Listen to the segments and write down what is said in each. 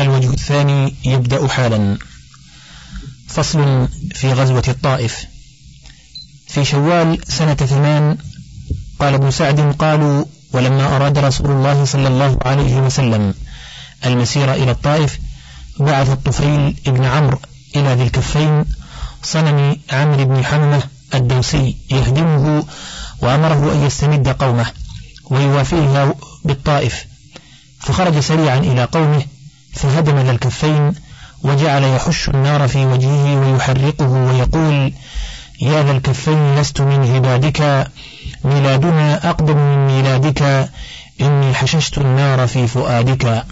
الوجه الثاني يبدأ حالا. فصل في غزوة الطائف. في شوال سنة ثمان قال ابن سعد قالوا ولما أراد رسول الله صلى الله عليه وسلم المسير إلى الطائف بعث الطفيل ابن عمرو إلى ذي الكفين صنم عمرو بن حممة الدوسي يهدمه وأمره أن يستمد قومه ويوافيه بالطائف. فخرج سريعا إلى قومه فهدم ذا الكفين وجعل يحش النار في وجهه ويحرقه ويقول يا ذا الكفين لست من عبادك ميلادنا أقدم من ميلادك إني حششت النار في فؤادك.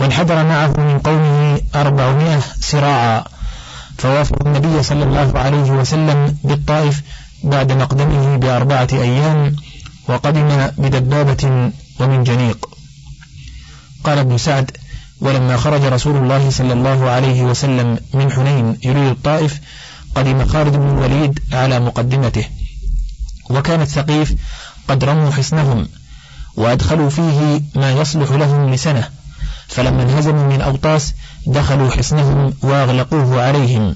وانحدر معه من قومه أربعمائة سراعا فوافق النبي صلى الله عليه وسلم بالطائف بعد مقدمه بأربعة أيام وقدم بدبابة ومن جنيق. قال ابن سعد ولما خرج رسول الله صلى الله عليه وسلم من حنين يريد الطائف قدم خالد بن الوليد على مقدمته. وكانت ثقيف قد رموا حصنهم وأدخلوا فيه ما يصلح لهم لسنة. فلما انهزموا من أوطاس دخلوا حصنهم وأغلقوه عليهم.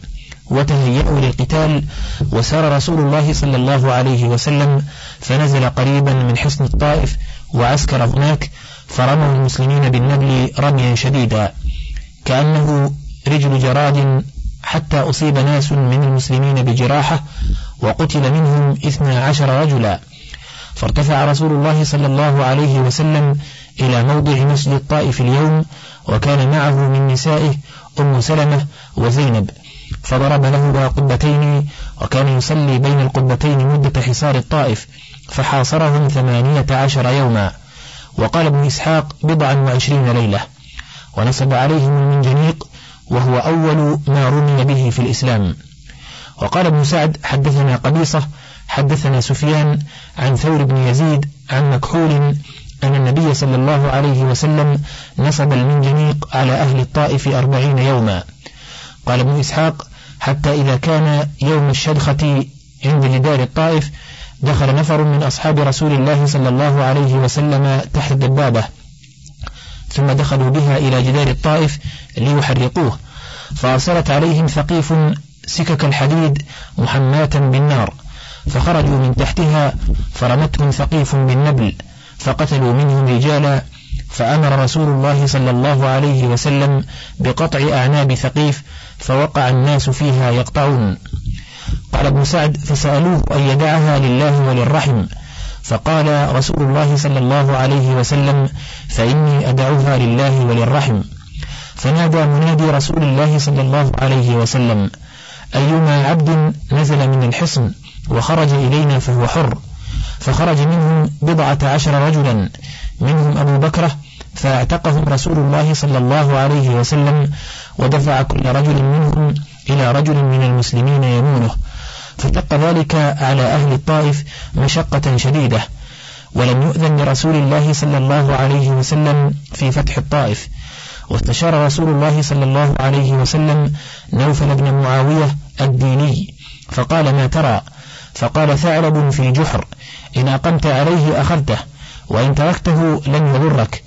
وتهيأوا للقتال وسار رسول الله صلى الله عليه وسلم فنزل قريبا من حصن الطائف وعسكر هناك فرموا المسلمين بالنبل رميا شديدا كأنه رجل جراد حتى أصيب ناس من المسلمين بجراحة وقتل منهم اثنى عشر رجلا. فارتفع رسول الله صلى الله عليه وسلم إلى موضع مسجد الطائف اليوم وكان معه من نسائه أم سلمة وزينب. فضرب له قبتين وكان يصلي بين القبتين مدة حصار الطائف فحاصرهم ثمانية عشر يوما. وقال ابن إسحاق بضعا وعشرين ليلة. ونصب عليهم المنجنيق وهو أول ما رمي به في الإسلام. وقال ابن سعد حدثنا قبيصة حدثنا سفيان عن ثور بن يزيد عن مكحول أن النبي صلى الله عليه وسلم نصب المنجنيق على أهل الطائف أربعين يوما. قال ابن إسحاق حتى إذا كان يوم الشدخة عند جدار الطائف دخل نفر من أصحاب رسول الله صلى الله عليه وسلم تحت الدبابة. ثم دخلوا بها إلى جدار الطائف ليحرقوه. فأرسلت عليهم ثقيف سكك الحديد محماة بالنار. فخرجوا من تحتها فرمتهم ثقيف بالنبل فقتلوا منهم رجالا. فأمر رسول الله صلى الله عليه وسلم بقطع أعناب ثقيف فوقع الناس فيها يقطعون. قال ابن سعد فسألوه أن يدعها لله وللرحم. فقال رسول الله صلى الله عليه وسلم فإني أدعوها لله وللرحم. فنادى منادي رسول الله صلى الله عليه وسلم أيما عبد نزل من الحصن وخرج إلينا فهو حر. فخرج منهم بضعة عشر رجلا منهم أبو بكرة فاعتقهم رسول الله صلى الله عليه وسلم ودفع كل رجل منهم إلى رجل من المسلمين يمونه. فشق ذلك على أهل الطائف مشقة شديدة ولم يؤذن لرسول الله صلى الله عليه وسلم في فتح الطائف. واستشار رسول الله صلى الله عليه وسلم نوفل بن معاوية الديني فقال ما ترى؟ فقال ثعلب في الجحر إن أقمت عليه أخذته وإن تركته لن يضرك.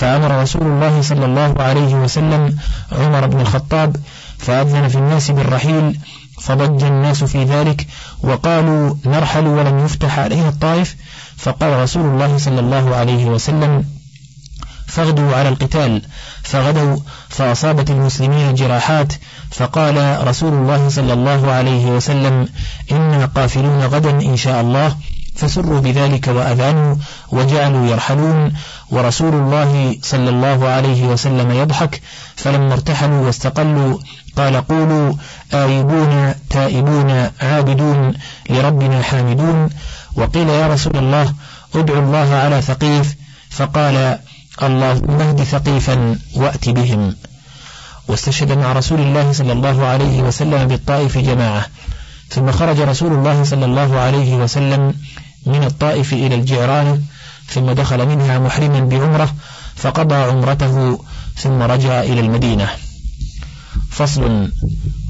فأمر رسول الله صلى الله عليه وسلم عمر بن الخطاب فأذن في الناس بالرحيل فضج الناس في ذلك وقالوا نرحل ولم يفتح عليها الطائف. فقال رسول الله صلى الله عليه وسلم فاغدوا على القتال فغدوا فأصابت المسلمين جراحات. فقال رسول الله صلى الله عليه وسلم إنا قافلون غدا إن شاء الله فسروا بذلك وأذانوا وجعلوا يرحلون ورسول الله صلى الله عليه وسلم يضحك فلما ارتحلوا واستقلوا قال قولوا آيبون تائبون عابدون لربنا حامدون وقيل يا رسول الله ادعوا الله على ثقيف فقال اللهم اهد ثقيفا وأت بهم واستشهد مع رسول الله صلى الله عليه وسلم بالطائف جماعة ثم خرج رسول الله صلى الله عليه وسلم من الطائف إلى الجعران ثم دخل منها محرما بعمرة فقضى عمرته ثم رجع إلى المدينة. فصل.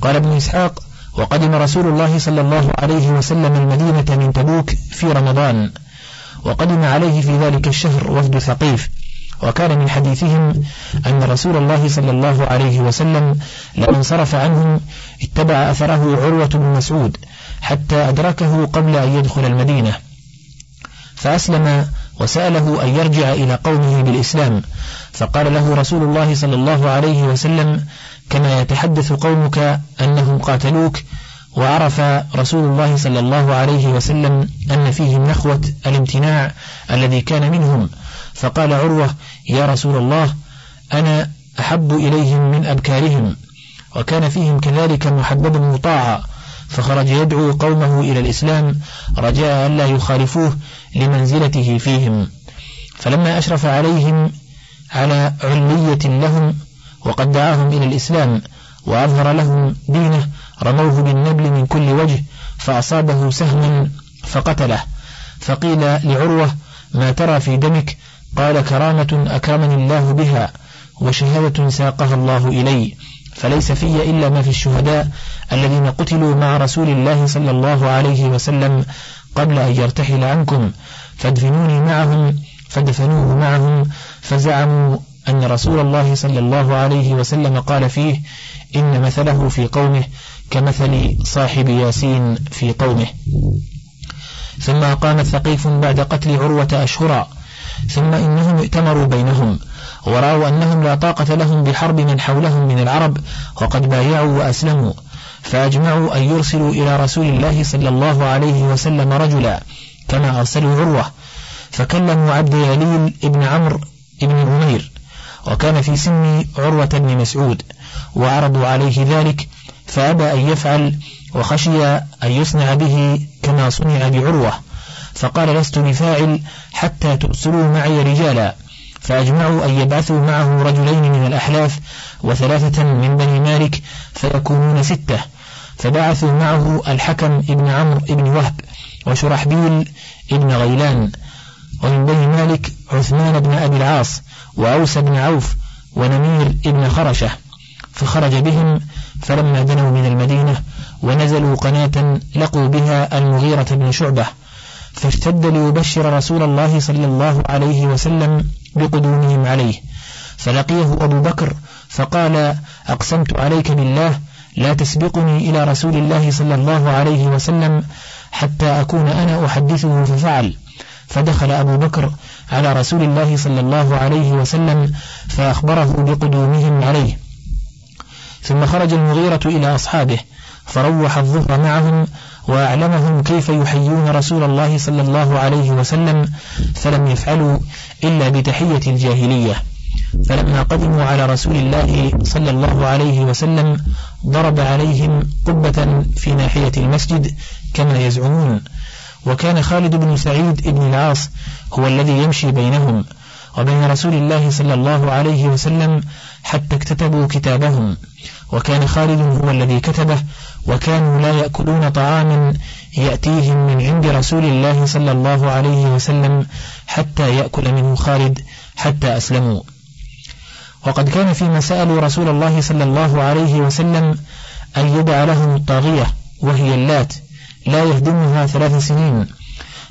قال ابن إسحاق وقدم رسول الله صلى الله عليه وسلم المدينة من تبوك في رمضان وقدم عليه في ذلك الشهر وفد ثقيف. وكان من حديثهم أن رسول الله صلى الله عليه وسلم لما انصرف عنهم اتبع أثره عروة بن مسعود حتى أدركه قبل أن يدخل المدينة. فأسلم وسأله أن يرجع إلى قومه بالإسلام. فقال له رسول الله صلى الله عليه وسلم كما يتحدث قومك أنهم قاتلوك. وعرف رسول الله صلى الله عليه وسلم أن فيهم نخوة الامتناع الذي كان منهم. فقال عروة يا رسول الله أنا أحب إليهم من أبكارهم وكان فيهم كذلك محبب مطاعا. فخرج يدعو قومه إلى الإسلام رجاء ألا يخالفوه لمنزلته فيهم. فلما أشرف عليهم على علمية لهم وقد دعاهم إلى الإسلام وأظهر لهم دينه رموه بالنبل من كل وجه فأصابه سهم فقتله. فقيل لعروة ما ترى في دمك؟ قال كرامة أكرمني الله بها وشهادة ساقها الله إلي. فليس في إلا ما في الشهداء الذين قتلوا مع رسول الله صلى الله عليه وسلم قبل أن يرتحل عنكم. فادفنوني معهم فدفنوه معهم فزعموا أن رسول الله صلى الله عليه وسلم قال فيه إن مثله في قومه كمثل صاحب ياسين في قومه. ثم أقامت ثقيف بعد قتل عروة أشهرا ثم إنهم ائتمروا بينهم. ورأوا أنهم لا طاقة لهم بحرب من حولهم من العرب وقد بايعوا وأسلموا. فأجمعوا أن يرسلوا إلى رسول الله صلى الله عليه وسلم رجلا كما أرسلوا عروة. فكلموا عبد يليل ابن عمرو ابن عمير وكان في سن عروة بن مسعود وعرضوا عليه ذلك فأبى أن يفعل وخشي أن يصنع به كما صنع بعروة. فقال لست بفاعل حتى ترسلوا معي رجالا. فأجمعوا أن يبعثوا معه رجلين من الأحلاف وثلاثة من بني مالك فيكونون ستة. فبعثوا معه الحكم ابن عمرو ابن وهب وشرحبيل ابن غيلان ومن بني مالك عثمان بن أبي العاص وأوس بن عوف ونمير ابن خرشة. فخرج بهم فلما دنوا من المدينة ونزلوا قناة لقوا بها المغيرة بن شعبة. فاشتد ليبشر رسول الله صلى الله عليه وسلم بقدومهم عليه. فلقيه أبو بكر فقال أقسمت عليك بالله لا تسبقني إلى رسول الله صلى الله عليه وسلم حتى أكون أنا أحدثه ففعل فدخل أبو بكر على رسول الله صلى الله عليه وسلم فأخبره بقدومهم عليه. ثم خرج المغيرة إلى أصحابه فروح الظهر معهم وأعلمهم كيف يحيون رسول الله صلى الله عليه وسلم فلم يفعلوا إلا بتحية الجاهلية. فلما قدموا على رسول الله صلى الله عليه وسلم ضرب عليهم قبة في ناحية المسجد كما يزعمون. وكان خالد بن سعيد بن العاص هو الذي يمشي بينهم وبين رسول الله صلى الله عليه وسلم حتى اكتتبوا كتابهم. وكان خالد هو الذي كتبه وكانوا لا يأكلون طعاما يأتيهم من عند رسول الله صلى الله عليه وسلم حتى يأكل منه خالد حتى أسلموا. وقد كان فيما سألوا رسول الله صلى الله عليه وسلم أن يدع لهم الطاغية وهي اللات لا يهدمها ثلاث سنين.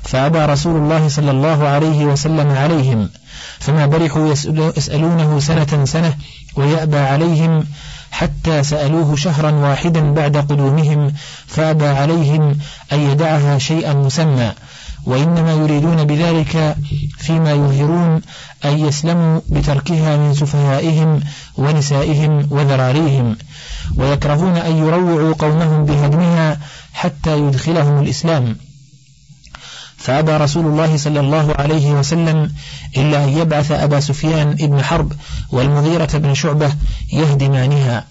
فأبى رسول الله صلى الله عليه وسلم عليهم فما برحوا يسألونه سنة سنة ويأبى عليهم حتى سألوه شهرا واحدا بعد قدومهم فأبى عليهم أن يدعها شيئا مسمى وإنما يريدون بذلك فيما يظهرون أن يسلموا بتركها من سفهائهم ونسائهم وذراريهم ويكرهون أن يروعوا قومهم بهدمها حتى يدخلهم الإسلام. فأبى رسول الله صلى الله عليه وسلم إلا أن يبعث أبا سفيان ابن حرب والمغيرة بن شعبة يهدمانها.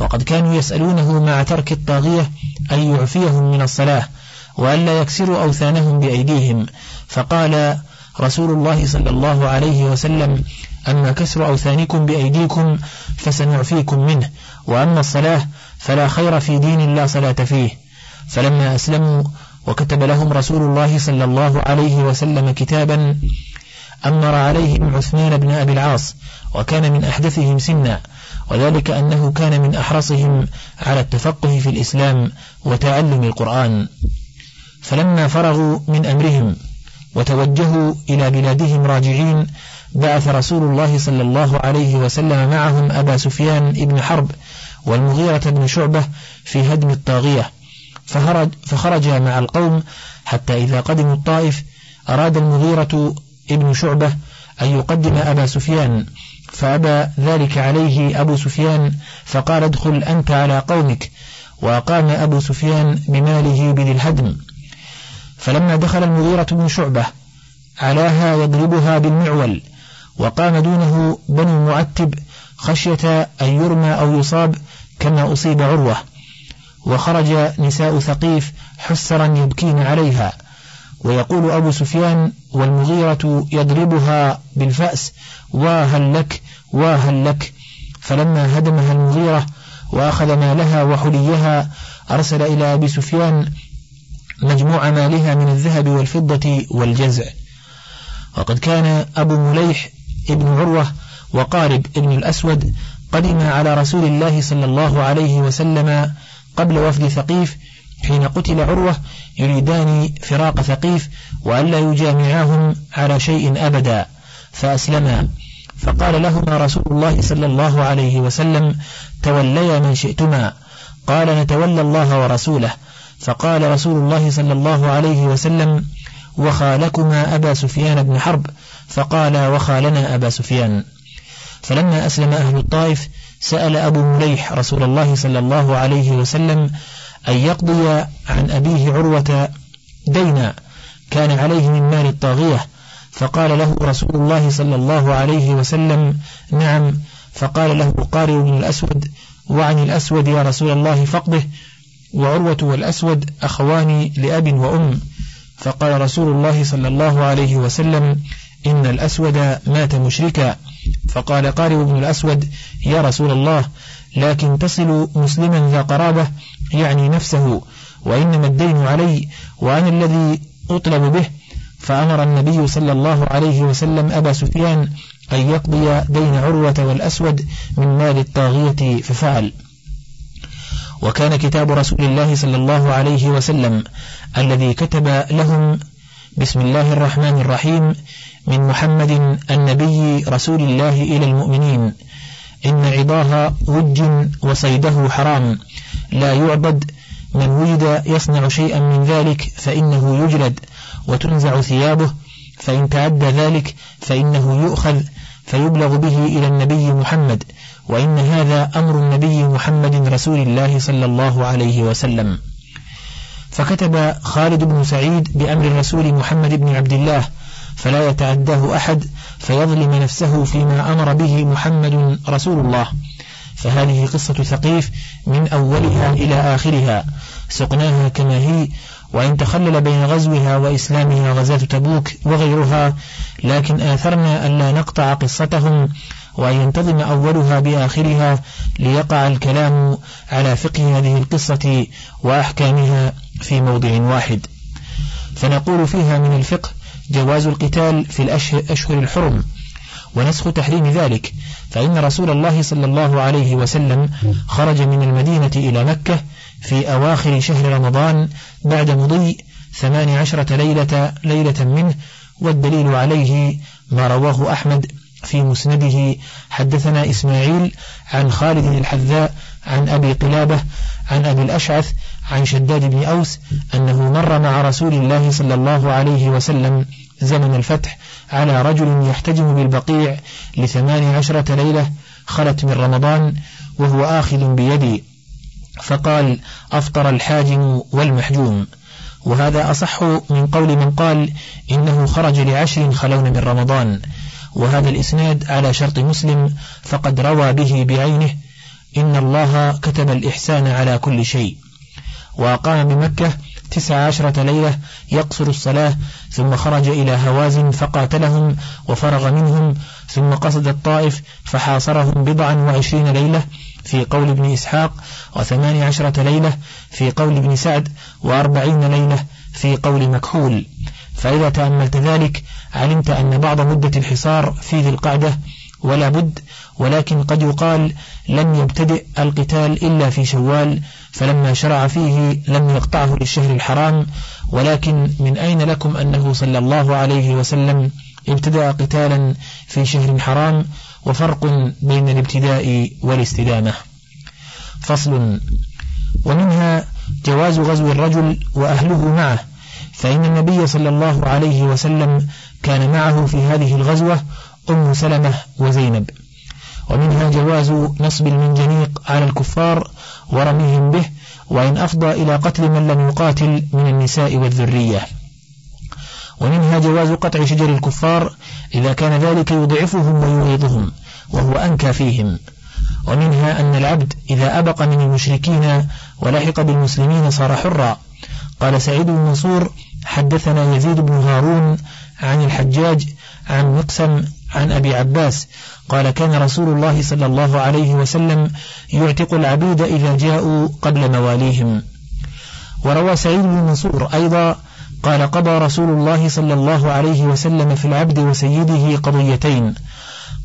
وقد كانوا يسألونه مع ترك الطاغية أن يعفيهم من الصلاة وألا يكسروا أوثانهم بأيديهم. فقال رسول الله صلى الله عليه وسلم أما كسر أوثانكم بأيديكم فسنعفيكم منه وأما الصلاة فلا خير في دين لا صلاة فيه. فلما أسلموا وكتب لهم رسول الله صلى الله عليه وسلم كتابا أمر عليهم عثمان بن أبي العاص وكان من أحدثهم سنا وذلك أنه كان من أحرصهم على التفقه في الإسلام وتعلم القرآن. فلما فرغوا من أمرهم وتوجهوا إلى بلادهم راجعين بعث رسول الله صلى الله عليه وسلم معهم أبا سفيان بن حرب والمغيرة بن شعبة في هدم الطاغية. فخرج, فخرج مع القوم حتى إذا قدموا الطائف أراد المغيرة ابن شعبة أن يقدم أبا سفيان فأبى ذلك عليه أبو سفيان فقال ادخل أنت على قومك وأقام أبو سفيان بماله بذي الهدم. فلما دخل المغيرة بن شعبة علاها يضربها بالمعول وقام دونه بنو معتب خشية أن يرمى أو يصاب كما أصيب عروة. وخرج نساء ثقيف حسرا يبكين عليها. ويقول أبو سفيان والمغيرة يضربها بالفأس واهل لك واهل لك. فلما هدمها المغيرة وأخذ مالها وحليها أرسل إلى أبي سفيان مجموع مالها من الذهب والفضة والجزع. وقد كان أبو مليح ابن عروة وقارب ابن الأسود قدم على رسول الله صلى الله عليه وسلم قبل وفد ثقيف حين قتل عروة يريدان فراق ثقيف وألا يجامعاهم على شيء أبدا فأسلما. فقال لهما رسول الله صلى الله عليه وسلم توليا من شئتما. قال نتولى الله ورسوله. فقال رسول الله صلى الله عليه وسلم وخالكما أبا سفيان بن حرب. فقال وخالنا أبا سفيان. فلما أسلم أهل الطائف سأل أبو مليح رسول الله صلى الله عليه وسلم أن يقضي عن أبيه عروة دينا كان عليه من مال الطاغية فقال له رسول الله صلى الله عليه وسلم نعم. فقال له قارئ بن الأسود وعن الأسود يا رسول الله فقده وعروة والأسود أخوان لأب وأم. فقال رسول الله صلى الله عليه وسلم إن الأسود مات مشركا. فقال قارئ بن الأسود يا رسول الله لكن تصل مسلما ذا قرابة يعني نفسه وإنما الدين علي وأنا الذي أطلب به. فأمر النبي صلى الله عليه وسلم أبا سفيان أن يقضي دين عروة والأسود من مال الطاغية ففعل. وكان كتاب رسول الله صلى الله عليه وسلم الذي كتب لهم بسم الله الرحمن الرحيم من محمد النبي رسول الله إلى المؤمنين. إن عضاها وج وصيده حرام. لا يعبد. من وجد يصنع شيئا من ذلك فإنه يجلد. وتنزع ثيابه. فإن تعدى ذلك فإنه يؤخذ. فيبلغ به إلى النبي محمد. وإن هذا أمر النبي محمد رسول الله صلى الله عليه وسلم. فكتب خالد بن سعيد بأمر الرسول محمد بن عبد الله فلا يتعداه أحد فيظلم نفسه فيما أمر به محمد رسول الله. فهذه قصة ثقيف من أولها إلى آخرها. سقناها كما هي وإن تخلل بين غزوها وإسلامها غزاة تبوك وغيرها لكن آثرنا ألا نقطع قصتهم وأن ينتظم أولها بآخرها ليقع الكلام على فقه هذه القصة وأحكامها في موضع واحد. فنقول فيها من الفقه جواز القتال في الأشهر الحرم. ونسخ تحريم ذلك فإن رسول الله صلى الله عليه وسلم خرج من المدينة إلى مكة في أواخر شهر رمضان بعد مضي ثمان عشرة ليلة, ليلة منه والدليل عليه ما رواه أحمد في مسنده. حدثنا إسماعيل عن خالد الحذاء عن أبي قلابة عن أبي الأشعث عن شداد بن أوس أنه مر مع رسول الله صلى الله عليه وسلم زمن الفتح على رجل يحتجم بالبقيع لثمان عشرة ليلة خلت من رمضان وهو آخذ بيدي. فقال أفطر الحاجم والمحجوم. وهذا أصح من قول من قال إنه خرج لعشر خلون من رمضان. وهذا الإسناد على شرط مسلم فقد روى به بعينه إن الله كتب الإحسان على كل شيء. وأقام بمكة تسع عشرة ليلة يقصر الصلاة ثم خرج إلى هوازن فقاتلهم وفرغ منهم ثم قصد الطائف فحاصرهم بضعا وعشرين ليلة في قول ابن إسحاق وثمان عشرة ليلة في قول ابن سعد وأربعين ليلة في قول مكحول. فإذا تأملت ذلك علمت أن بعض مدة الحصار في ذي القعدة ولا بد ولكن قد يقال لم يبتدئ القتال إلا في شوال فلما شرع فيه لم يقطعه للشهر الحرام ولكن من أين لكم أنه صلى الله عليه وسلم ابتدأ قتالا في شهر حرام؟ وفرق بين الابتداء والاستدامة. فصل. ومنها جواز غزو الرجل وأهله معه فإن النبي صلى الله عليه وسلم كان معه في هذه الغزوة أم سلمة وزينب. ومنها جواز نصب المنجنيق على الكفار ورميهم به وإن أفضى إلى قتل من لم يقاتل من النساء والذرية. ومنها جواز قطع شجر الكفار إذا كان ذلك يضعفهم ويغيظهم وهو أنكى فيهم. ومنها أن العبد إذا أبق من المشركين ولحق بالمسلمين صار حرا. قال سعيد بن منصور حدثنا يزيد بن هارون عن الحجاج عن مقسم عن أبي عباس قال كان رسول الله صلى الله عليه وسلم يعتق العبيد إذا جاءوا قبل مواليهم. وروى سعيد بن منصور أيضا قال قضى رسول الله صلى الله عليه وسلم في العبد وسيده قضيتين.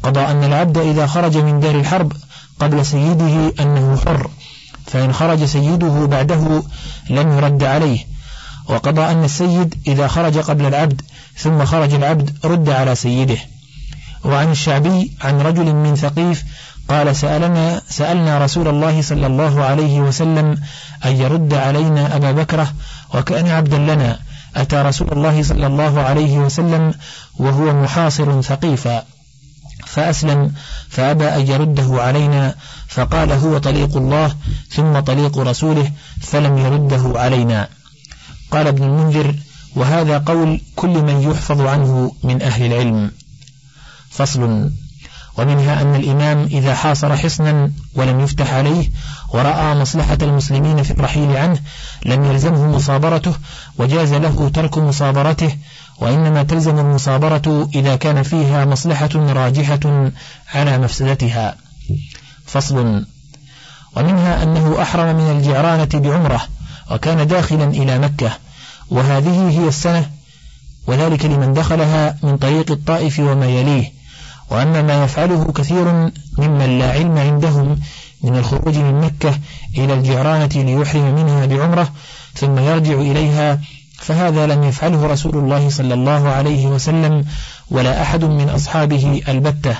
قضى أن العبد إذا خرج من دار الحرب قبل سيده أنه حر فإن خرج سيده بعده لم يرد عليه. وقضى أن السيد إذا خرج قبل العبد ثم خرج العبد رد على سيده. وعن الشعبي عن رجل من ثقيف قال سألنا سألنا رسول الله صلى الله عليه وسلم أن يرد علينا أبا بكرة وكان عبدا لنا. أتى رسول الله صلى الله عليه وسلم وهو محاصر ثقيفا. فأسلم فأبى أن يرده علينا فقال هو طليق الله ثم طليق رسوله فلم يرده علينا. قال ابن المنذر وهذا قول كل من يحفظ عنه من أهل العلم. فصل. ومنها أن الإمام إذا حاصر حصنا ولم يفتح عليه ورأى مصلحة المسلمين في الرحيل عنه لم يلزمه مصابرته وجاز له ترك مصابرته وإنما تلزم المصابرة إذا كان فيها مصلحة راجحة على مفسدتها. فصل. ومنها أنه أحرم من الجعرانة بعمرة وكان داخلا إلى مكة وهذه هي السنة وذلك لمن دخلها من طريق الطائف وما يليه. وأما ما يفعله كثير ممن لا علم عندهم من الخروج من مكة إلى الجعرانة ليحرم منها بعمرة ثم يرجع إليها فهذا لم يفعله رسول الله صلى الله عليه وسلم ولا أحد من أصحابه البتة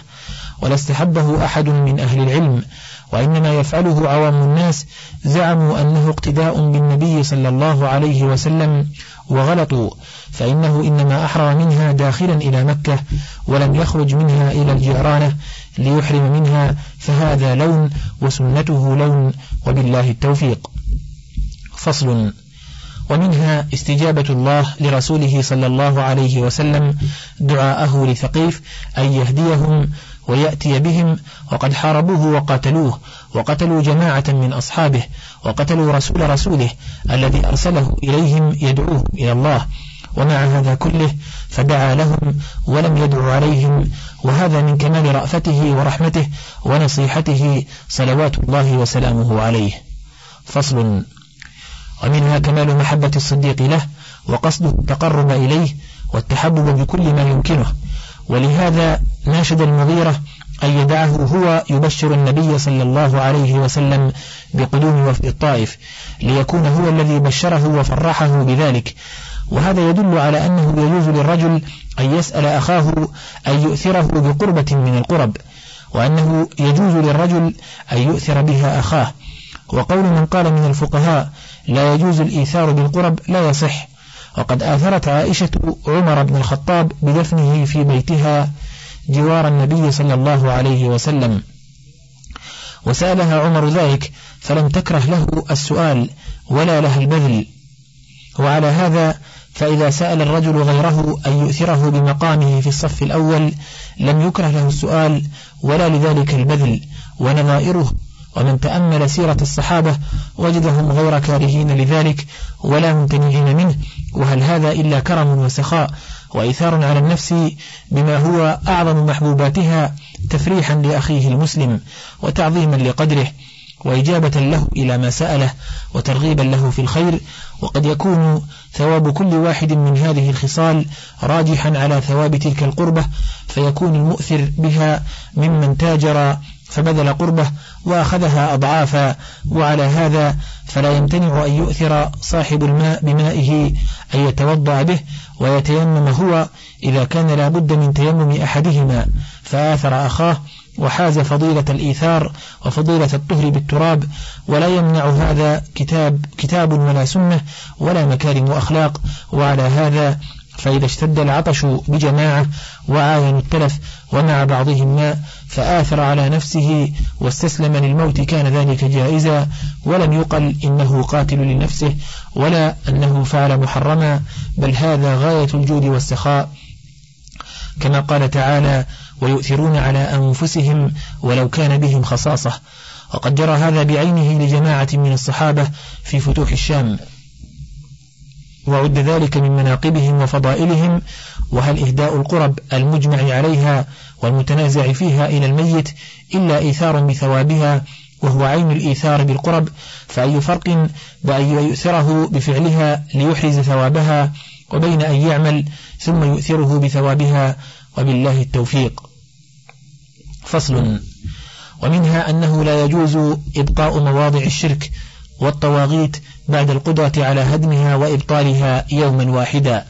ولا استحبه أحد من أهل العلم وإنما يفعله عوام الناس زعموا أنه اقتداء بالنبي صلى الله عليه وسلم وغلطوا فإنه إنما أحرم منها داخلا إلى مكة ولم يخرج منها إلى الجيرانة ليحرم منها فهذا لون وسنته لون وبالله التوفيق. فصل. ومنها استجابة الله لرسوله صلى الله عليه وسلم دعاءه لثقيف أن يهديهم ويأتي بهم وقد حاربوه وقاتلوه وقتلوا جماعة من أصحابه وقتلوا رسول رسوله الذي أرسله إليهم يدعوهم إلى الله. ومع هذا كله فدعا لهم ولم يدعو عليهم. وهذا من كمال رأفته ورحمته ونصيحته صلوات الله وسلامه عليه. فصل. ومنها كمال محبة الصديق له وقصده التقرب إليه والتحبب بكل ما يمكنه. ولهذا ناشد المغيرة أن يدعه هو يبشر النبي صلى الله عليه وسلم بقدوم وفد الطائف ليكون هو الذي بشره وفرحه بذلك. وهذا يدل على أنه يجوز للرجل أن يسأل أخاه أن يؤثره بقربة من القرب وأنه يجوز للرجل أن يؤثر بها أخاه. وقول من قال من الفقهاء لا يجوز الإيثار بالقرب لا يصح وقد آثرت عائشة عمر بن الخطاب بدفنه في بيتها جوار النبي صلى الله عليه وسلم. وسألها عمر ذلك فلم تكره له السؤال ولا لها البذل. وعلى هذا فإذا سأل الرجل غيره أن يؤثره بمقامه في الصف الأول لم يكره له السؤال ولا لذلك البذل ونظائره ومن تأمل سيرة الصحابة وجدهم غير كارهين لذلك ولا ممتنعين منه وهل هذا إلا كرم وسخاء وإيثار على النفس بما هو أعظم محبوباتها تفريحا لأخيه المسلم وتعظيما لقدره وإجابة له إلى ما سأله وترغيبا له في الخير وقد يكون ثواب كل واحد من هذه الخصال راجحا على ثواب تلك القربة فيكون المؤثر بها ممن تاجر فبذل قربه وأخذها أضعافا وعلى هذا فلا يمتنع أن يؤثر صاحب الماء بمائه أن يتوضأ به ويتيمم هو إذا كان لا بد من تيمم أحدهما. فآثر أخاه وحاز فضيلة الإيثار وفضيلة الطهر بالتراب ولا يمنع هذا كتاب كتاب ولا سنة ولا مكارم وأخلاق وعلى هذا فإذا اشتد العطش بجماعة وعاينوا التلف ومع بعضهم ماء فآثر على نفسه واستسلم للموت كان ذلك جائزا ولم يقل إنه قاتل لنفسه ولا أنه فعل محرما بل هذا غاية الجود والسخاء. كما قال تعالى ويؤثرون على أنفسهم ولو كان بهم خصاصة وقد جرى هذا بعينه لجماعة من الصحابة في فتوح الشام. وعد ذلك من مناقبهم وفضائلهم وهل إهداء القرب المجمع عليها والمتنازع فيها إلى الميت إلا إيثار بثوابها وهو عين الإيثار بالقرب فأي فرق بأن يؤثره بفعلها ليحرز ثوابها وبين أن يعمل ثم يؤثره بثوابها وبالله التوفيق. فصل. ومنها أنه لا يجوز إبقاء مواضع الشرك والطواغيت بعد القدرة على هدمها وإبطالها يوما واحدا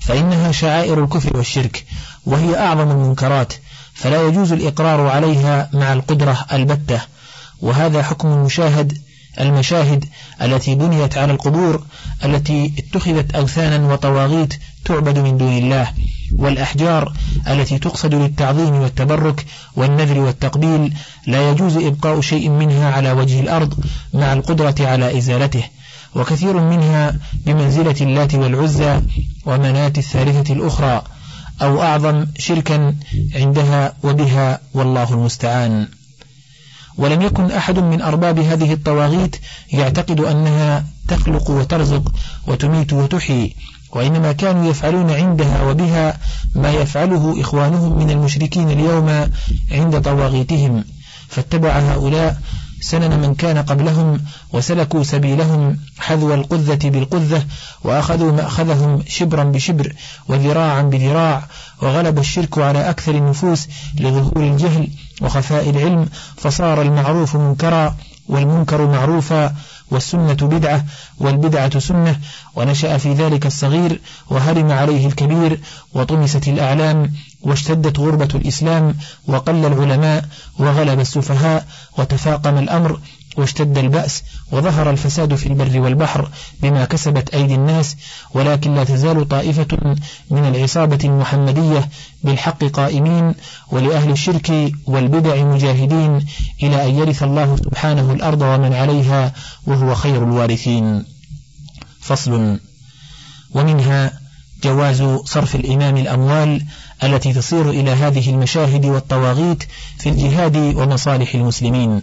فإنها شعائر الكفر والشرك وهي أعظم المنكرات فلا يجوز الإقرار عليها مع القدرة البتة. وهذا حكم المشاهد المشاهد التي بنيت على القبور التي اتخذت أوثانا وطواغيت تعبد من دون الله والأحجار التي تقصد للتعظيم والتبرك والنذر والتقبيل لا يجوز إبقاء شيء منها على وجه الأرض مع القدرة على إزالته. وكثير منها بمنزلة اللات والعزى ومنات الثالثة الأخرى. أو أعظم شركا عندها وبها والله المستعان. ولم يكن أحد من أرباب هذه الطواغيت يعتقد أنها تخلق وترزق وتميت وتحيي وإنما كانوا يفعلون عندها وبها ما يفعله إخوانهم من المشركين اليوم عند طواغيتهم فاتبع هؤلاء سنن من كان قبلهم وسلكوا سبيلهم حذو القذة بالقذة وأخذوا مأخذهم شبرا بشبر وذراعا بذراع وغلب الشرك على أكثر النفوس لظهور الجهل وخفاء العلم فصار المعروف منكرا والمنكر معروفا والسنة بدعة والبدعة سنة ونشأ في ذلك الصغير وهرم عليه الكبير وطمست الأعلام واشتدت غربة الإسلام وقل العلماء وغلب السفهاء وتفاقم الأمر واشتد البأس وظهر الفساد في البر والبحر بما كسبت أيدي الناس ولكن لا تزال طائفة من العصابة المحمدية بالحق قائمين ولأهل الشرك والبدع مجاهدين إلى أن يرث الله سبحانه الأرض ومن عليها وهو خير الوارثين. فصل. ومنها جواز صرف الإمام الأموال التي تصير إلى هذه المشاهد والطواغيت في الجهاد ومصالح المسلمين.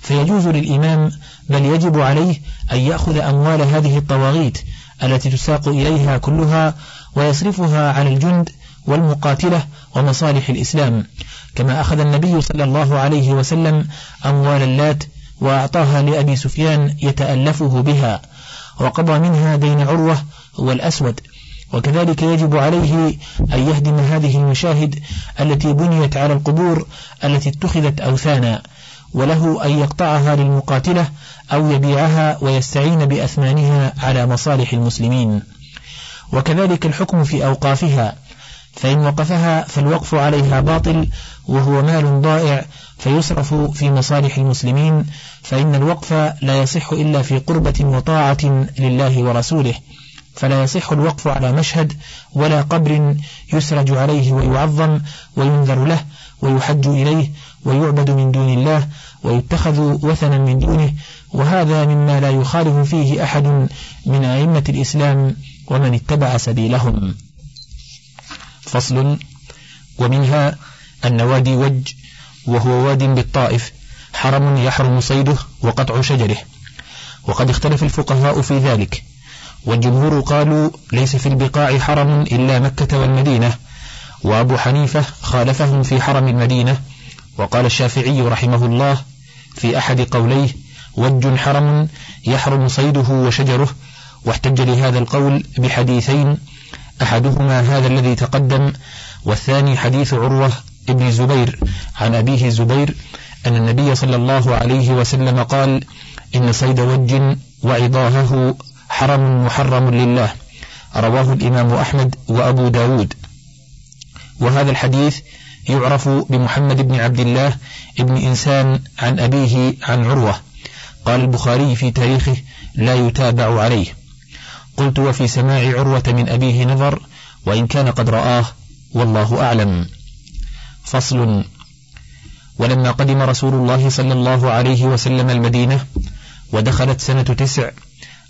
فيجوز للإمام بل يجب عليه أن يأخذ أموال هذه الطواغيت التي تساق إليها كلها ويصرفها على الجند والمقاتلة ومصالح الإسلام. كما أخذ النبي صلى الله عليه وسلم أموال اللات وأعطاها لأبي سفيان يتألفه بها وقضى منها دين عروة والأسود. وكذلك يجب عليه أن يهدم هذه المشاهد التي بنيت على القبور التي اتخذت أوثانا وله أن يقطعها للمقاتلة أو يبيعها ويستعين بأثمانها على مصالح المسلمين. وكذلك الحكم في أوقافها فإن وقفها فالوقف عليها باطل وهو مال ضائع فيصرف في مصالح المسلمين فإن الوقف لا يصح إلا في قربة وطاعة لله ورسوله. فلا يصح الوقف على مشهد ولا قبر يسرج عليه ويعظم وينذر له ويحج إليه ويعبد من دون الله ويتخذ وثنا من دونه وهذا مما لا يخالف فيه أحد من أئمة الإسلام ومن اتبع سبيلهم. فصل ومنها أن وادي وج وهو واد بالطائف حرم يحرم صيده وقطع شجره. وقد اختلف الفقهاء في ذلك. والجمهور قالوا ليس في البقاع حرم إلا مكة والمدينة. وأبو حنيفة خالفهم في حرم المدينة. وقال الشافعي رحمه الله في أحد قوليه وج حرم يحرم صيده وشجره واحتج لهذا القول بحديثين أحدهما هذا الذي تقدم والثاني حديث عروة ابن زبير عن أبيه زبير أن النبي صلى الله عليه وسلم قال إن صيد وج وعضاهه حرم محرم لله. رواه الإمام أحمد وأبو داود. وهذا الحديث يعرف بمحمد بن عبد الله بن إنسان عن أبيه عن عروة. قال البخاري في تاريخه لا يتابع عليه. قلت وفي سماع عروة من أبيه نظر وإن كان قد رآه والله أعلم. فصل. ولما قدم رسول الله صلى الله عليه وسلم المدينة ودخلت سنة تسع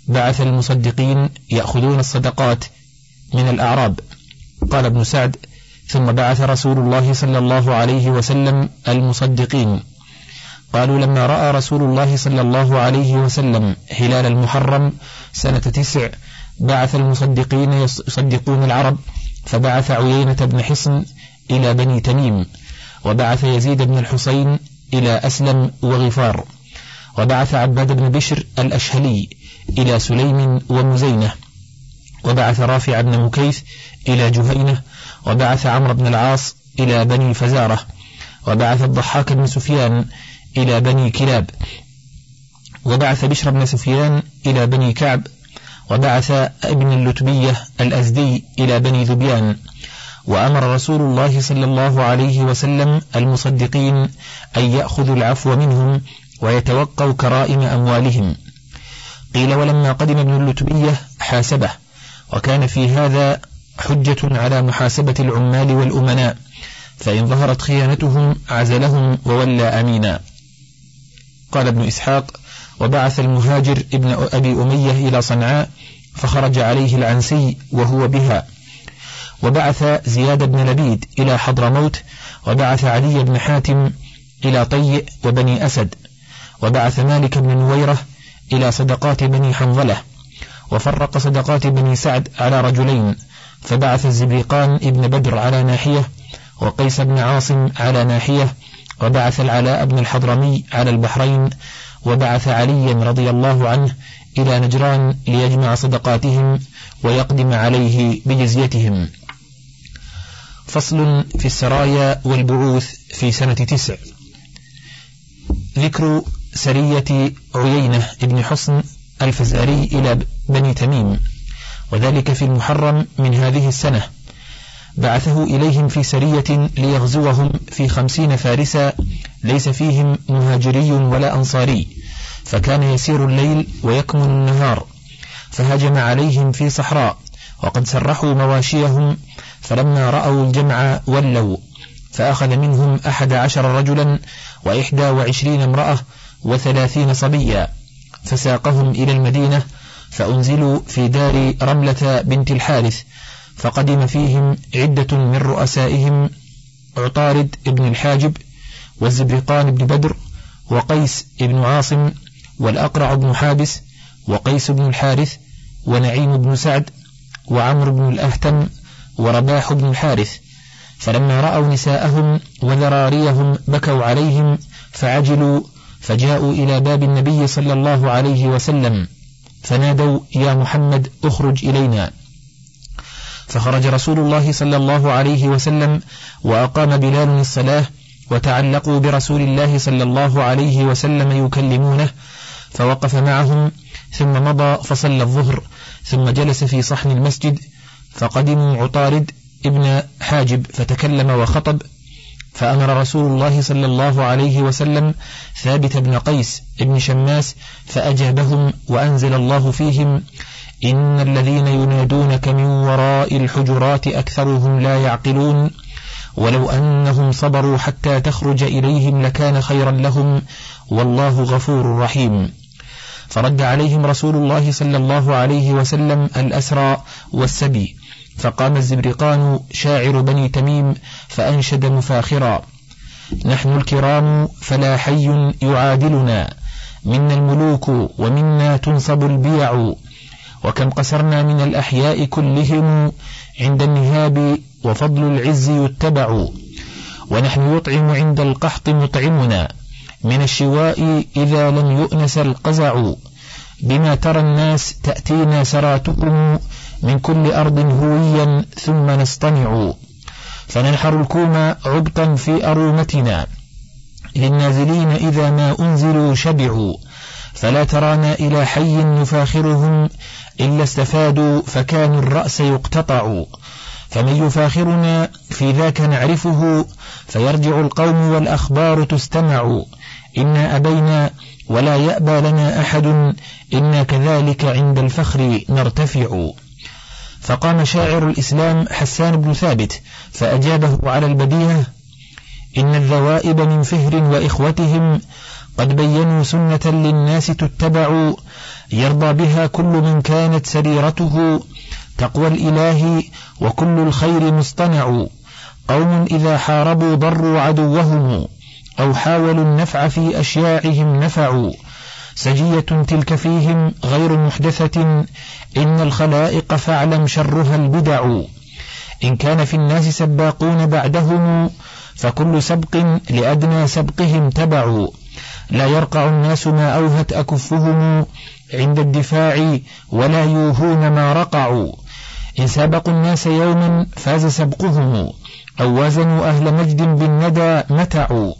بعث المصدقين يأخذون الصدقات من الأعراب. قال ابن سعد ثم بعث رسول الله صلى الله عليه وسلم المصدقين. قالوا لما رأى رسول الله صلى الله عليه وسلم هلال المحرم سنة تسع بعث المصدقين يصدقون العرب فبعث عيينة بن حصن إلى بني تميم وبعث يزيد بن الحسين إلى أسلم وغفار وبعث عباد بن بشر الأشهلي إلى سليم ومزينة. وبعث رافع بن مكيث إلى جهينة. وبعث عمرو بن العاص إلى بني فزارة وبعث الضحاك بن سفيان إلى بني كلاب. وبعث بشر بن سفيان إلى بني كعب. وبعث ابن اللتبية الأزدي إلى بني ذبيان. وأمر رسول الله صلى الله عليه وسلم المصدقين أن يأخذوا العفو منهم ويتوقوا كرائم أموالهم. قيل ولما قدم ابن اللتبية حاسبه وكان في هذا حجة على محاسبة العمال والأمناء فإن ظهرت خيانتهم عزلهم وولى أمينا. قال ابن إسحاق وبعث المهاجر ابن أبي أمية إلى صنعاء فخرج عليه العنسي وهو بها. وبعث زياد بن لبيد إلى حضرموت وبعث علي بن حاتم إلى طيء وبني أسد. وبعث مالك بن نويرة إلى صدقات بني حنظلة وفرق صدقات بني سعد على رجلين فبعث الزبيقان ابن بدر على ناحية وقيس بن عاصم على ناحية وبعث العلاء بن الحضرمي على البحرين وبعث عليا رضي الله عنه إلى نجران ليجمع صدقاتهم ويقدم عليه بجزيتهم. فصل في السرايا والبعوث في سنة تسع. ذكر سرية عيينة بن حصن الفزاري إلى بني تميم. وذلك في المحرم من هذه السنة. بعثه إليهم في سرية ليغزوهم في خمسين فارسا ليس فيهم مهاجري ولا أنصاري. فكان يسير الليل ويكمن النهار. فهجم عليهم في صحراء وقد سرحوا مواشيهم فلما رأوا الجمع ولوا. فأخذ منهم أحد عشر رجلا وإحدى وعشرين امرأة وثلاثين صبيا فساقهم إلى المدينة فأنزلوا في دار رملة بنت الحارث فقدم فيهم عدة من رؤسائهم عطارد بن الحاجب والزبرقان بن بدر وقيس بن عاصم والأقرع بن حابس وقيس بن الحارث ونعيم بن سعد وعمر بن الأهتم ورباح بن الحارث فلما رأوا نساءهم وذراريهم بكوا عليهم فعجلوا فجاءوا إلى باب النبي صلى الله عليه وسلم فنادوا يا محمد اخرج إلينا. فخرج رسول الله صلى الله عليه وسلم وأقام بلال الصلاة وتعلقوا برسول الله صلى الله عليه وسلم يكلمونه فوقف معهم ثم مضى فصلى الظهر ثم جلس في صحن المسجد فقدموا عطارد ابن حاجب فتكلم وخطب فأمر رسول الله صلى الله عليه وسلم ثابت بن قيس ابن شماس فأجابهم وأنزل الله فيهم إن الذين ينادونك من وراء الحجرات أكثرهم لا يعقلون ولو أنهم صبروا حتى تخرج إليهم لكان خيرا لهم والله غفور رحيم. فرد عليهم رسول الله صلى الله عليه وسلم الأسرى والسبي فقام الزبرقان شاعر بني تميم فأنشد مفاخرا. نحن الكرام فلا حي يعادلنا. منا الملوك ومنا تنصب البيع. وكم قسرنا من الأحياء كلهم عند النهاب وفضل العز يتبع. ونحن يطعم عند القحط مطعمنا. من الشواء إذا لم يؤنس القزع. بما ترى الناس تأتينا سراتكم من كل أرض هويا ثم نصطنع فننحر الكوم عبطا في أرومتنا. للنازلين إذا ما أنزلوا شبعوا. فلا ترانا إلى حي نفاخرهم إلا استفادوا فكانوا الرأس يقتطع. فمن يفاخرنا في ذاك نعرفه فيرجع القوم والأخبار تستمع. إنا أبينا ولا يأبى لنا أحد إنا كذلك عند الفخر نرتفع. فقام شاعر الإسلام حسان بن ثابت فأجابه على البديهة إن الذوائب من فهر وإخوتهم قد بينوا سنة للناس تتبع يرضى بها كل من كانت سريرته تقوى الإله وكل الخير مصطنع قوم إذا حاربوا ضروا عدوهم أو حاولوا النفع في أشياعهم نفعوا سجية تلك فيهم غير محدثة إن الخلائق فاعلم شرها البدع. إن كان في الناس سباقون بعدهم فكل سبق لأدنى سبقهم تبع. لا يرقع الناس ما أوهت أكفهم عند الدفاع ولا يوهون ما رقعوا. إن سابقوا الناس يوما فاز سبقهم أو وازنوا أهل مجد بالندى متعوا.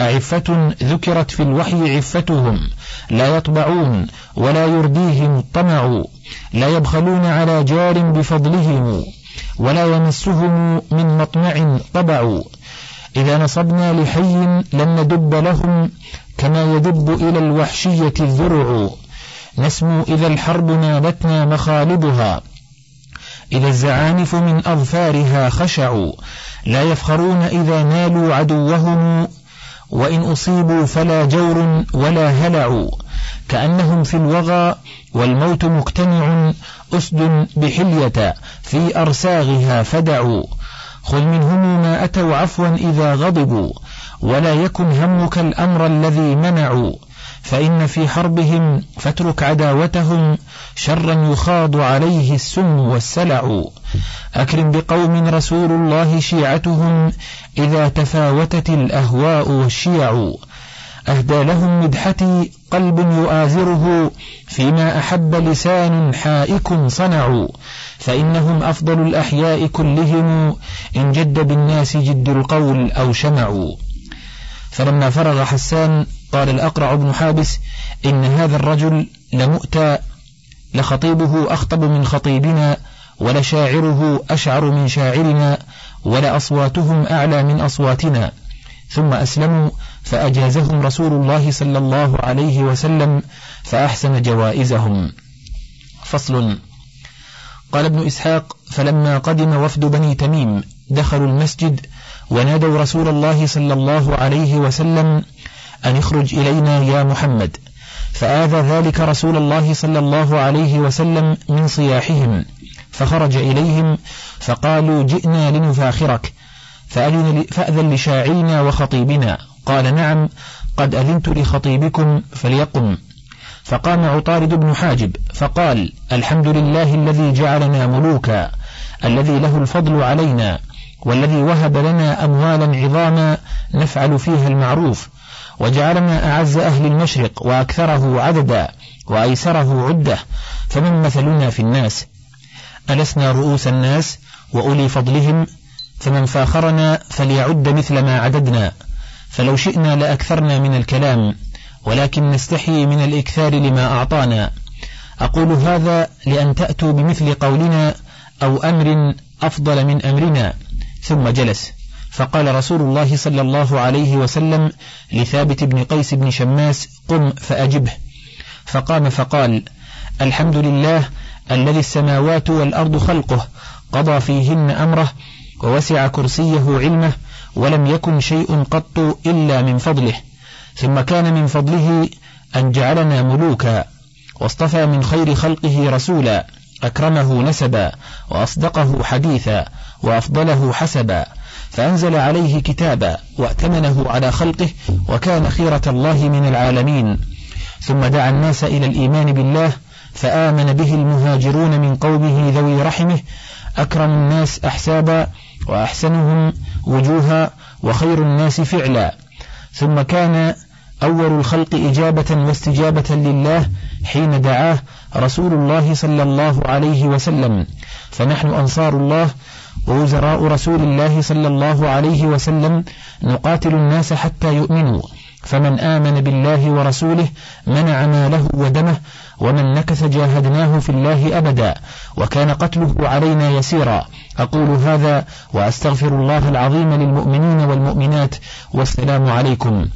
أعفة ذكرت في الوحي عفتهم. لا يطبعون ولا يرديهم الطمع. لا يبخلون على جار بفضلهم. ولا يمسهم من مطمع طبع. إذا نصبنا لحي لم ندب لهم كما يدب إلى الوحشية الذرع. نسمو إذا الحرب نالتنا مخالبها. إذا الزعانف من أظفارها خشعوا. لا يفخرون إذا نالوا عدوهم وإن أصيبوا فلا جور ولا هلع كأنهم في الوغى والموت مقتنع أسد بحلية في أرساغها فدعوا خذ منهم ما أتوا عفوا إذا غضبوا ولا يكن همك الأمر الذي منعوا. فإن في حربهم فاترك عداوتهم شرا يخاض عليه السم والسلع. أكرم بقوم رسول الله شيعتهم إذا تفاوتت الأهواء والشيع. أهدى لهم مدحتي قلب يؤازره فيما أحب لسان حائك صنعوا فإنهم أفضل الأحياء كلهم إن جد بالناس جد القول أو شمعوا فلما فرغ حسان قال الأقرع بن حابس إن هذا الرجل لمؤتى لخطيبه أخطب من خطيبنا ولشاعره أشعر من شاعرنا ولأصواتهم أعلى من أصواتنا. ثم أسلموا فأجازهم رسول الله صلى الله عليه وسلم فأحسن جوائزهم. فصل. قال ابن إسحاق فلما قدم وفد بني تميم دخلوا المسجد ونادوا رسول الله صلى الله عليه وسلم أن اخرج إلينا يا محمد. فآذى ذلك رسول الله صلى الله عليه وسلم من صياحهم فخرج إليهم فقالوا جئنا لنفاخرك فأذن, لشاعرنا وخطيبنا قال نعم قد أذنت لخطيبكم فليقم. فقام عطارد بن حاجب فقال الحمد لله الذي جعلنا ملوكا الذي له الفضل علينا والذي وهب لنا أموالا عظاما نفعل فيها المعروف وجعلنا أعز أهل المشرق وأكثره عددا وأيسره عدة فمن مثلنا في الناس؟ ألسنا رؤوس الناس وأولي فضلهم؟ فمن فاخرنا فليعد مثل ما عددنا. فلو شئنا لأكثرنا من الكلام ولكن نستحي من الإكثار لما أعطانا. أقول هذا لأن تأتوا بمثل قولنا أو أمر أفضل من أمرنا. ثم جلس. فقال رسول الله صلى الله عليه وسلم لثابت بن قيس بن شماس قم فأجبه. فقام فقال الحمد لله الذي السماوات والأرض خلقه قضى فيهن أمره ووسع كرسيه علمه ولم يكن شيء قط إلا من فضله ثم كان من فضله أن جعلنا ملوكا واصطفى من خير خلقه رسولا أكرمه نسبا وأصدقه حديثا وأفضله حسبا. فأنزل عليه كتابا وأتمنه على خلقه وكان خيرة الله من العالمين. ثم دعا الناس إلى الإيمان بالله فآمن به المهاجرون من قومه ذوي رحمه أكرم الناس أحسابا وأحسنهم وجوها وخير الناس فعلا. ثم كان أول الخلق إجابة واستجابة لله حين دعاه رسول الله صلى الله عليه وسلم. فنحن أنصار الله ووزراء رسول الله صلى الله عليه وسلم نقاتل الناس حتى يؤمنوا. فمن آمن بالله ورسوله منع ماله ودمه ومن نكث جاهدناه في الله أبدا وكان قتله علينا يسيرا. أقول هذا وأستغفر الله العظيم للمؤمنين والمؤمنات والسلام عليكم.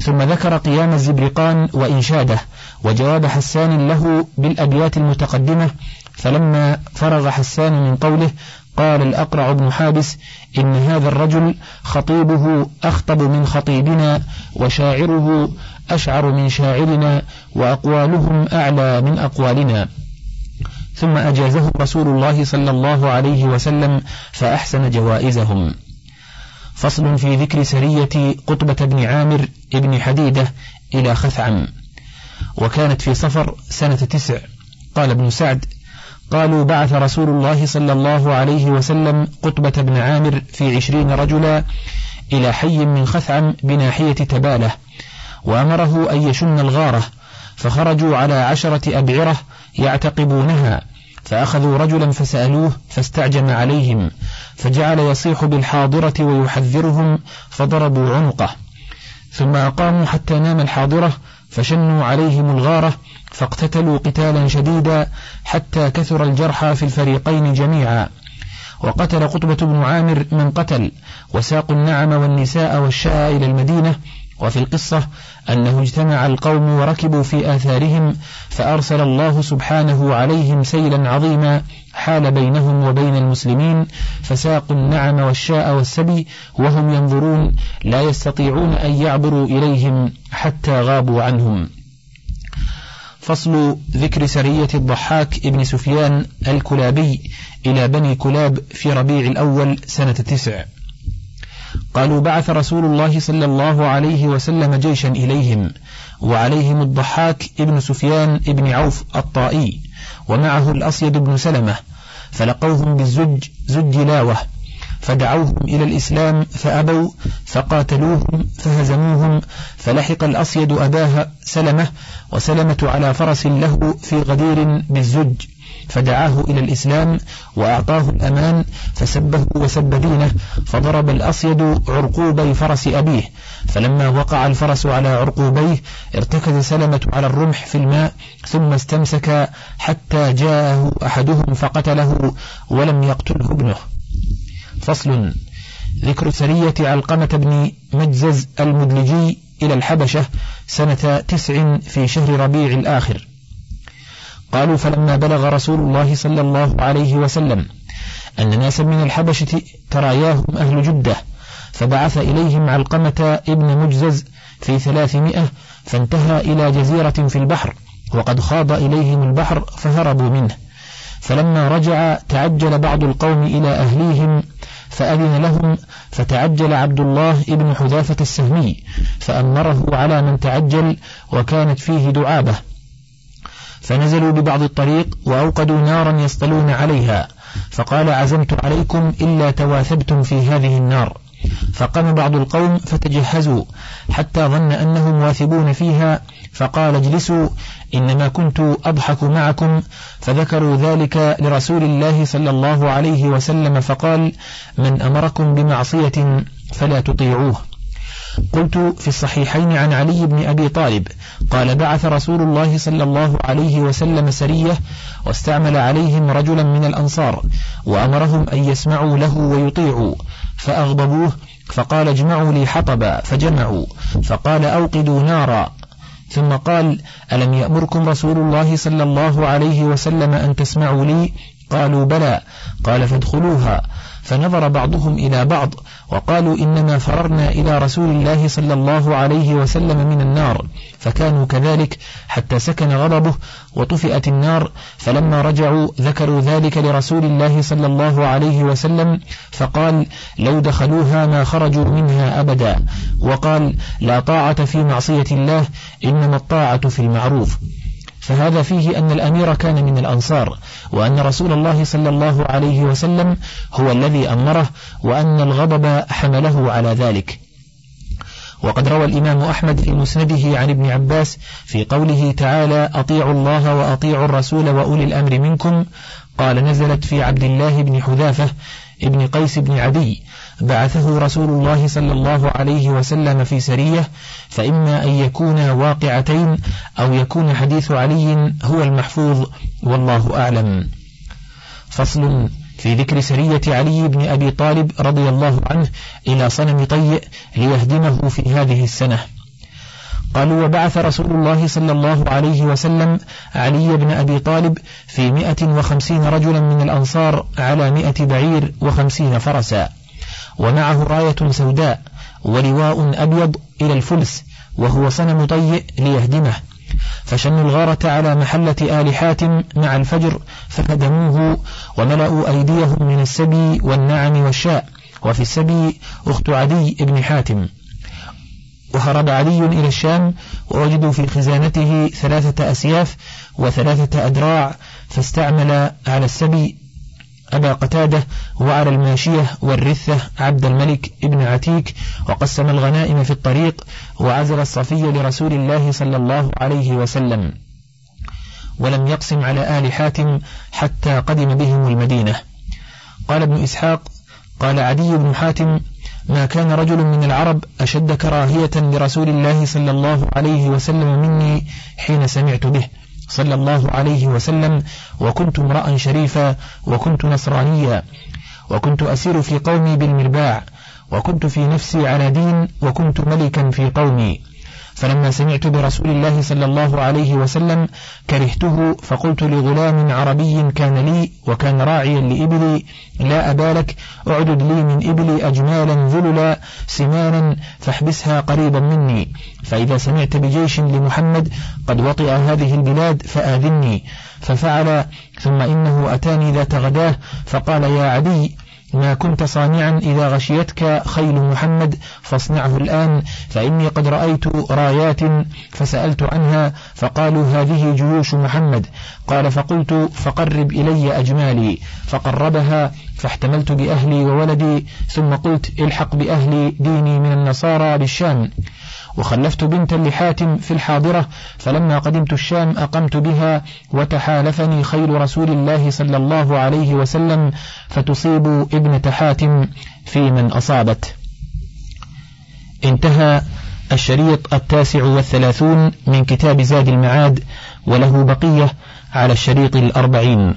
ثم ذكر قيام الزبرقان وإنشاده وجواب حسان له بالأبيات المتقدمة فلما فرغ حسان من قوله قال الأقرع بن حابس إن هذا الرجل خطيبه أخطب من خطيبنا وشاعره أشعر من شاعرنا وأقوالهم أعلى من أقوالنا. ثم أجازه رسول الله صلى الله عليه وسلم فأحسن جوائزهم. فصل في ذكر سرية قطبة بن عامر بن حديدة إلى خثعم. وكانت في صفر سنة تسع. قال ابن سعد قالوا بعث رسول الله صلى الله عليه وسلم قطبة بن عامر في عشرين رجلا إلى حي من خثعم بناحية تبالة وأمره أن يشن الغارة فخرجوا على عشرة أبعرة يعتقبونها فأخذوا رجلا فسألوه فاستعجم عليهم فجعل يصيح بالحاضرة ويحذرهم فضربوا عنقه ثم أقاموا حتى نام الحاضرة فشنوا عليهم الغارة فاقتتلوا قتالا شديدا حتى كثر الجرحى في الفريقين جميعا. وقتل قطبة بن عامر من قتل وساقوا النعم والنساء والشاء إلى المدينة. وفي القصة أنه اجتمع القوم وركبوا في آثارهم فأرسل الله سبحانه عليهم سيلا عظيما حال بينهم وبين المسلمين فساقوا النعم والشاء والسبي وهم ينظرون لا يستطيعون أن يعبروا إليهم حتى غابوا عنهم. فصل ذكر سرية الضحاك ابن سفيان الكلابي إلى بني كلاب في ربيع الأول سنة تسع. قالوا بعث رسول الله صلى الله عليه وسلم جيشا إليهم وعليهم الضحاك ابن سفيان ابن عوف الطائي ومعه الأصيد بن سلمة فلقوهم بالزج زج لاوة فدعوهم إلى الإسلام فأبوا فقاتلوهم فهزموهم فلحق الأصيد أباها سلمة وسلمة على فرس له في غدير بالزج فدعاه إلى الإسلام وأعطاه الأمان فسبه وسب دينه فضرب الأصيد عرقوبي فرس أبيه فلما وقع الفرس على عرقوبيه ارتكز سلمة على الرمح في الماء ثم استمسك حتى جاءه أحدهم فقتله ولم يقتله ابنه. فصل ذكر سرية علقمة بن مجزز المدلجي إلى الحبشة سنة تسع في شهر ربيع الآخر. قالوا فلما بلغ رسول الله صلى الله عليه وسلم أن ناسا من الحبشة تراياهم أهل جدة فبعث إليهم علقمة ابن مجزز في ثلاثمائة فانتهى إلى جزيرة في البحر وقد خاض إليهم البحر فهربوا منه. فلما رجع تعجل بعض القوم إلى أهليهم فأذن لهم فتعجل عبد الله ابن حذافة السهمي فأمره على من تعجل وكانت فيه دعابة. فنزلوا ببعض الطريق وأوقدوا نارا يصطلون عليها فقال عزمت عليكم إلا تواثبتم في هذه النار. فقام بعض القوم فتجهزوا حتى ظن أنهم واثبون فيها فقال اجلسوا إنما كنت أضحك معكم. فذكروا ذلك لرسول الله صلى الله عليه وسلم فقال من أمركم بمعصية فلا تطيعوه. قلت في الصحيحين عن علي بن أبي طالب قال بعث رسول الله صلى الله عليه وسلم سرية واستعمل عليهم رجلا من الأنصار وأمرهم أن يسمعوا له ويطيعوا فأغضبوه فقال اجمعوا لي حطبا فجمعوا فقال أوقدوا نارا. ثم قال ألم يأمركم رسول الله صلى الله عليه وسلم أن تسمعوا لي؟ قالوا بلى. قال فادخلوها. فنظر بعضهم إلى بعض وقالوا إنما فررنا إلى رسول الله صلى الله عليه وسلم من النار فكانوا كذلك حتى سكن غضبه وطفئت النار فلما رجعوا ذكروا ذلك لرسول الله صلى الله عليه وسلم فقال لو دخلوها ما خرجوا منها أبدا وقال لا طاعة في معصية الله إنما الطاعة في المعروف فهذا فيه أن الأمير كان من الأنصار وأن رسول الله صلى الله عليه وسلم هو الذي أمره وأن الغضب حمله على ذلك. وقد روى الإمام أحمد في مسنده عن ابن عباس في قوله تعالى أطيعوا الله وأطيعوا الرسول وأولي الأمر منكم. قال نزلت في عبد الله بن حذافة ابن قيس بن عدي بعثه رسول الله صلى الله عليه وسلم في سرية فإما أن يكونا واقعتين أو يكون حديث علي هو المحفوظ والله أعلم. فصل في ذكر سرية علي بن أبي طالب رضي الله عنه إلى صنم طيء ليهدمه في هذه السنة. قالوا وبعث رسول الله صلى الله عليه وسلم علي بن أبي طالب في مئة وخمسين رجلا من الأنصار على مئة بعير وخمسين فرسا. ومعه راية سوداء ولواء أبيض إلى الفلس وهو صنم طيء ليهدمه. فشنوا الغارة على محلة آل حاتم مع الفجر فهدموه وملأوا أيديهم من السبي والنعم والشاء. وفي السبي أخت عدي بن حاتم. وهرب عدي إلى الشام ووجدوا في خزانته ثلاثة أسياف وثلاثة أدراع فاستعمل على السبي أبا قتادة وعلى الماشية والرثة عبد الملك ابن عتيك وقسم الغنائم في الطريق وعزل الصفي لرسول الله صلى الله عليه وسلم ولم يقسم على آل حاتم حتى قدم بهم المدينة. قال ابن إسحاق قال عدي بن حاتم ما كان رجل من العرب أشد كراهية لرسول الله صلى الله عليه وسلم مني حين سمعت به. صلى الله عليه وسلم وكنت امرأ شريفا وكنت نصرانيا وكنت أسير في قومي بالمرباع وكنت في نفسي على دين وكنت ملكا في قومي. فلما سمعت برسول الله صلى الله عليه وسلم كرهته فقلت لغلام عربي كان لي وكان راعيا لإبلي لا أبالك اعدد لي من إبلي أجمالا ذللا سمانا فاحبسها قريبا مني. فإذا سمعت بجيش لمحمد قد وطئ هذه البلاد فآذني. ففعل ثم إنه أتاني ذات غداه فقال يا عدي ما كنت صانعا إذا غشيتك خيل محمد فاصنعه الآن فإني قد رأيت رايات فسألت عنها فقالوا هذه جيوش محمد. قال فقلت فقرب إلي أجمالي. فقربها فاحتملت بأهلي وولدي ثم قلت الحق بأهلي ديني من النصارى بالشام. وخلفت بنتا لحاتم في الحاضرة فلما قدمت الشام أقمت بها وتحالفني خيل رسول الله صلى الله عليه وسلم فتصيب ابنة حاتم في من أصابت. انتهى الشريط التاسع والثلاثون من كتاب زاد المعاد وله بقية على الشريط الأربعين.